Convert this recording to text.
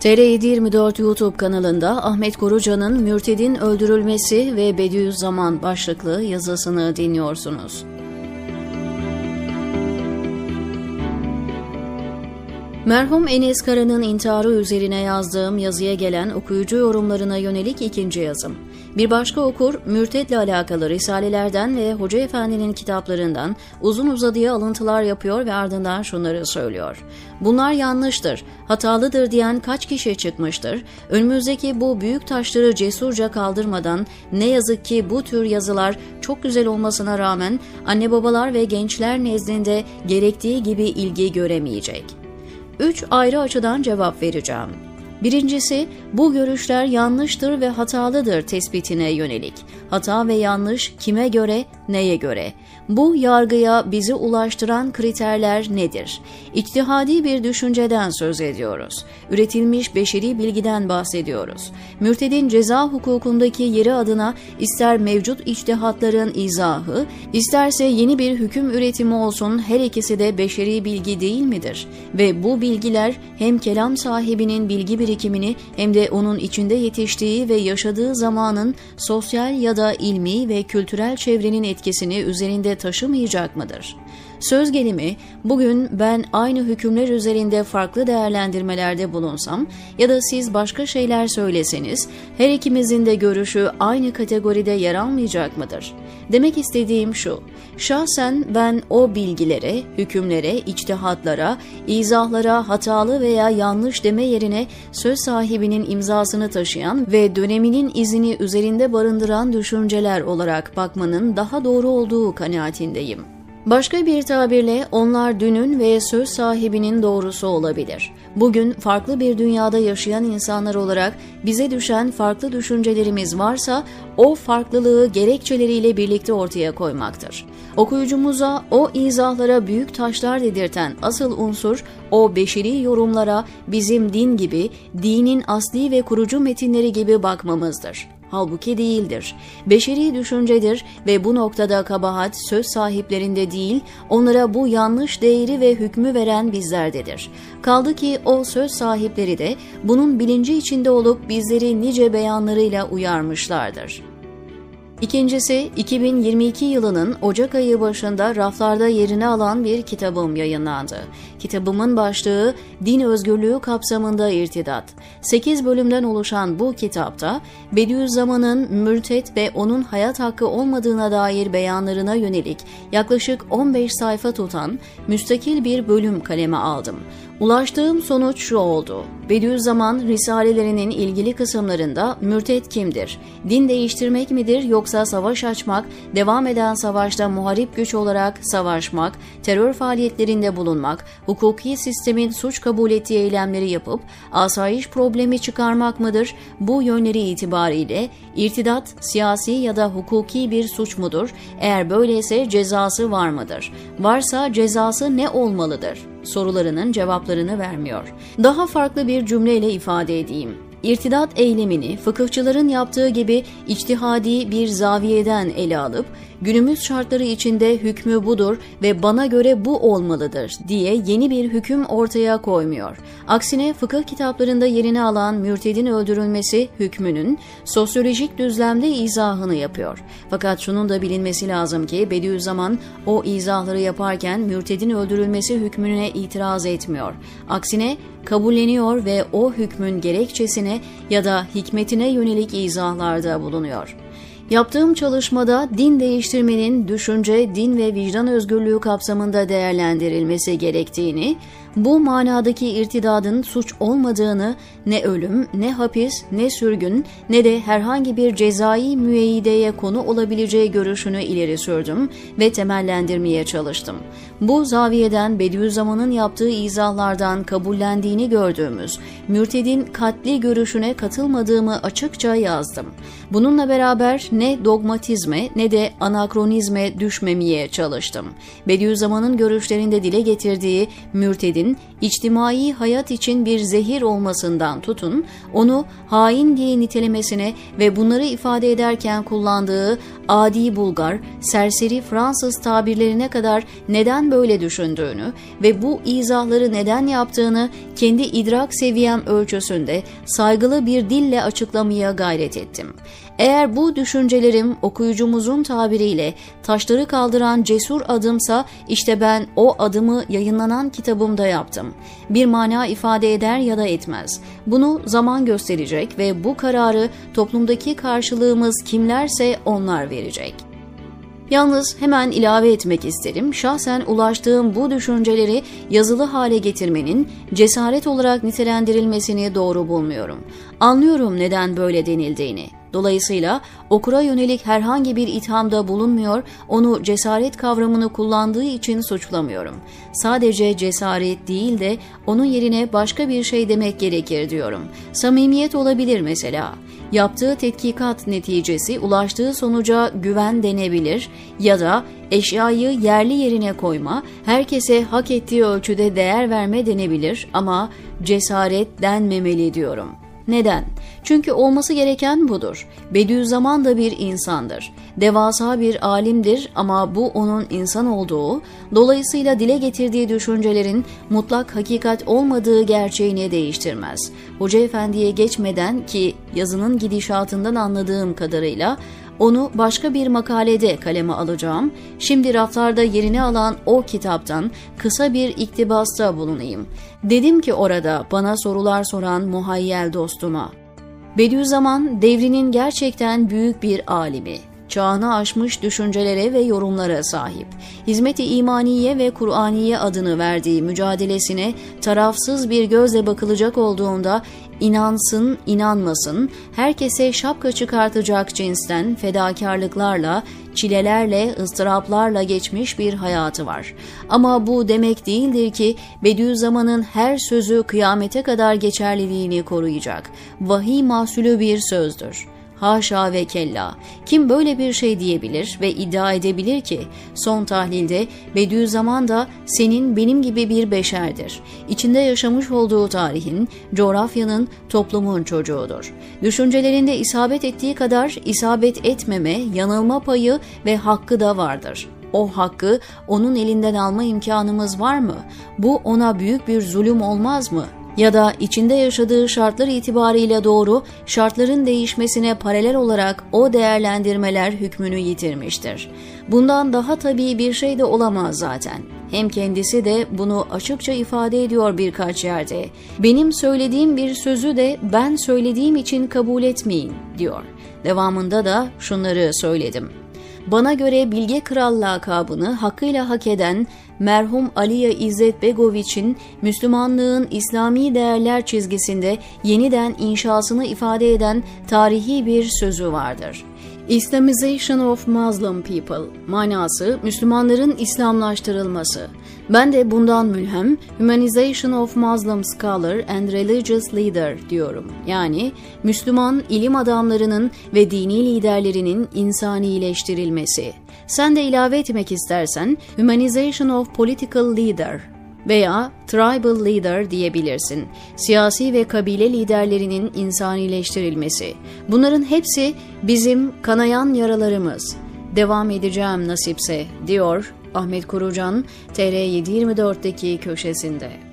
TR724 YouTube kanalında Ahmet Koruca'nın Mürted'in öldürülmesi ve Bediüzzaman başlıklı yazısını dinliyorsunuz. Merhum Enes Kara'nın intiharı üzerine yazdığım yazıya gelen okuyucu yorumlarına yönelik ikinci yazım. Bir başka okur, mürtetle alakalı risalelerden ve Hoca Efendi'nin kitaplarından uzun uzadıya alıntılar yapıyor ve ardından şunları söylüyor. Bunlar yanlıştır, hatalıdır diyen kaç kişi çıkmıştır? Önümüzdeki bu büyük taşları cesurca kaldırmadan ne yazık ki bu tür yazılar çok güzel olmasına rağmen anne babalar ve gençler nezdinde gerektiği gibi ilgi göremeyecek. Üç ayrı açıdan cevap vereceğim. Birincisi, bu görüşler yanlıştır ve hatalıdır tespitine yönelik. Hata ve yanlış kime göre, neye göre? Bu yargıya bizi ulaştıran kriterler nedir? İçtihadi bir düşünceden söz ediyoruz. Üretilmiş beşeri bilgiden bahsediyoruz. Mürtedin ceza hukukundaki yeri adına ister mevcut içtihatların izahı, isterse yeni bir hüküm üretimi olsun her ikisi de beşeri bilgi değil midir? Ve bu bilgiler hem kelam sahibinin bilgi birikimini hem de onun içinde yetiştiği ve yaşadığı zamanın sosyal ya da ilmi ve kültürel çevrenin etkisini üzerinde taşımayacak mıdır? Söz gelimi bugün ben aynı hükümler üzerinde farklı değerlendirmelerde bulunsam ya da siz başka şeyler söyleseniz her ikimizin de görüşü aynı kategoride yer almayacak mıdır? Demek istediğim şu, şahsen ben o bilgilere, hükümlere, içtihatlara, izahlara hatalı veya yanlış deme yerine söz sahibinin imzasını taşıyan ve döneminin izini üzerinde barındıran düşünceler olarak bakmanın daha doğru olduğu kanaatindeyim. Başka bir tabirle onlar dünün ve söz sahibinin doğrusu olabilir. Bugün farklı bir dünyada yaşayan insanlar olarak bize düşen farklı düşüncelerimiz varsa o farklılığı gerekçeleriyle birlikte ortaya koymaktır. Okuyucumuza o izahlara büyük taşlar dedirten asıl unsur o beşeri yorumlara bizim din gibi, dinin asli ve kurucu metinleri gibi bakmamızdır. Halbuki değildir. Beşeri düşüncedir ve bu noktada kabahat söz sahiplerinde değil, onlara bu yanlış değeri ve hükmü veren bizlerdedir. Kaldı ki o söz sahipleri de bunun bilinci içinde olup bizleri nice beyanlarıyla uyarmışlardır. İkincisi 2022 yılının Ocak ayı başında raflarda yerini alan bir kitabım yayınlandı. Kitabımın başlığı Din Özgürlüğü kapsamında irtidat. 8 bölümden oluşan bu kitapta Bediüzzaman'ın mürtet ve onun hayat hakkı olmadığına dair beyanlarına yönelik yaklaşık 15 sayfa tutan müstakil bir bölüm kaleme aldım. Ulaştığım sonuç şu oldu. Bediüzzaman risalelerinin ilgili kısımlarında mürtet kimdir? Din değiştirmek midir yoksa savaş açmak, devam eden savaşta muharip güç olarak savaşmak, terör faaliyetlerinde bulunmak, hukuki sistemin suç kabul ettiği eylemleri yapıp asayiş problemi çıkarmak mıdır? Bu yönleri itibariyle irtidat siyasi ya da hukuki bir suç mudur? Eğer böyleyse cezası var mıdır? Varsa cezası ne olmalıdır? Sorularının cevaplarını vermiyor. Daha farklı bir cümleyle ifade edeyim. İrtidat eylemini fıkıhçıların yaptığı gibi içtihadi bir zaviyeden ele alıp günümüz şartları içinde hükmü budur ve bana göre bu olmalıdır diye yeni bir hüküm ortaya koymuyor. Aksine fıkıh kitaplarında yerini alan mürtedin öldürülmesi hükmünün sosyolojik düzlemde izahını yapıyor. Fakat şunun da bilinmesi lazım ki Bediüzzaman o izahları yaparken mürtedin öldürülmesi hükmüne itiraz etmiyor. Aksine kabulleniyor ve o hükmün gerekçesine ya da hikmetine yönelik izahlarda bulunuyor. Yaptığım çalışmada din değiştirmenin düşünce, din ve vicdan özgürlüğü kapsamında değerlendirilmesi gerektiğini, bu manadaki irtidadın suç olmadığını ne ölüm, ne hapis, ne sürgün ne de herhangi bir cezai müeyyideye konu olabileceği görüşünü ileri sürdüm ve temellendirmeye çalıştım. Bu zaviyeden Bediüzzaman'ın yaptığı izahlardan kabullendiğini gördüğümüz mürtedin katli görüşüne katılmadığımı açıkça yazdım. Bununla beraber ne dogmatizme ne de anakronizme düşmemeye çalıştım. Bediüzzaman'ın görüşlerinde dile getirdiği mürtedin sözlerin içtimai hayat için bir zehir olmasından tutun, onu hain diye nitelemesine ve bunları ifade ederken kullandığı adi Bulgar, serseri Fransız tabirlerine kadar neden böyle düşündüğünü ve bu izahları neden yaptığını kendi idrak seviyem ölçüsünde saygılı bir dille açıklamaya gayret ettim. Eğer bu düşüncelerim okuyucumuzun tabiriyle taşları kaldıran cesur adımsa işte ben o adımı yayınlanan kitabımda yaptım. Bir mana ifade eder ya da etmez. Bunu zaman gösterecek ve bu kararı toplumdaki karşılığımız kimlerse onlar verecek. Yalnız hemen ilave etmek isterim. Şahsen ulaştığım bu düşünceleri yazılı hale getirmenin cesaret olarak nitelendirilmesini doğru bulmuyorum. Anlıyorum neden böyle denildiğini. Dolayısıyla okura yönelik herhangi bir ithamda bulunmuyor, onu cesaret kavramını kullandığı için suçlamıyorum. Sadece cesaret değil de onun yerine başka bir şey demek gerekir diyorum. Samimiyet olabilir mesela. Yaptığı tetkikat neticesi ulaştığı sonuca güven denebilir ya da eşyayı yerli yerine koyma, herkese hak ettiği ölçüde değer verme denebilir ama cesaret denmemeli diyorum.'' Neden? Çünkü olması gereken budur. Bediüzzaman da bir insandır. Devasa bir alimdir ama bu onun insan olduğu, dolayısıyla dile getirdiği düşüncelerin mutlak hakikat olmadığı gerçeğini değiştirmez. Hoca Efendi'ye geçmeden ki yazının gidişatından anladığım kadarıyla onu başka bir makalede kaleme alacağım. Şimdi raflarda yerini alan o kitaptan kısa bir iktibasta bulunayım. Dedim ki orada bana sorular soran muhayyel dostuma. Bediüzzaman devrinin gerçekten büyük bir alimi çağını aşmış düşüncelere ve yorumlara sahip. Hizmet-i imaniye ve Kur'aniye adını verdiği mücadelesine tarafsız bir gözle bakılacak olduğunda inansın, inanmasın, herkese şapka çıkartacak cinsten fedakarlıklarla, çilelerle, ıstıraplarla geçmiş bir hayatı var. Ama bu demek değildir ki Bediüzzaman'ın her sözü kıyamete kadar geçerliliğini koruyacak. Vahiy mahsulü bir sözdür. Haşa ve kella. Kim böyle bir şey diyebilir ve iddia edebilir ki son tahlilde Bediüzzaman da senin benim gibi bir beşerdir. İçinde yaşamış olduğu tarihin, coğrafyanın, toplumun çocuğudur. Düşüncelerinde isabet ettiği kadar isabet etmeme, yanılma payı ve hakkı da vardır. O hakkı onun elinden alma imkanımız var mı? Bu ona büyük bir zulüm olmaz mı? Ya da içinde yaşadığı şartlar itibariyle doğru, şartların değişmesine paralel olarak o değerlendirmeler hükmünü yitirmiştir. Bundan daha tabii bir şey de olamaz zaten. Hem kendisi de bunu açıkça ifade ediyor birkaç yerde. Benim söylediğim bir sözü de ben söylediğim için kabul etmeyin diyor. Devamında da şunları söyledim. Bana göre Bilge Kral lakabını hakkıyla hak eden merhum Aliye İzzet Begoviç'in Müslümanlığın İslami değerler çizgisinde yeniden inşasını ifade eden tarihi bir sözü vardır. Islamization of Muslim People manası Müslümanların İslamlaştırılması. Ben de bundan mülhem Humanization of Muslim Scholar and Religious Leader diyorum. Yani Müslüman ilim adamlarının ve dini liderlerinin insanileştirilmesi. Sen de ilave etmek istersen Humanization of Political Leader veya tribal leader diyebilirsin. Siyasi ve kabile liderlerinin insanileştirilmesi. Bunların hepsi bizim kanayan yaralarımız. Devam edeceğim nasipse diyor Ahmet Kurucan TR724'deki köşesinde.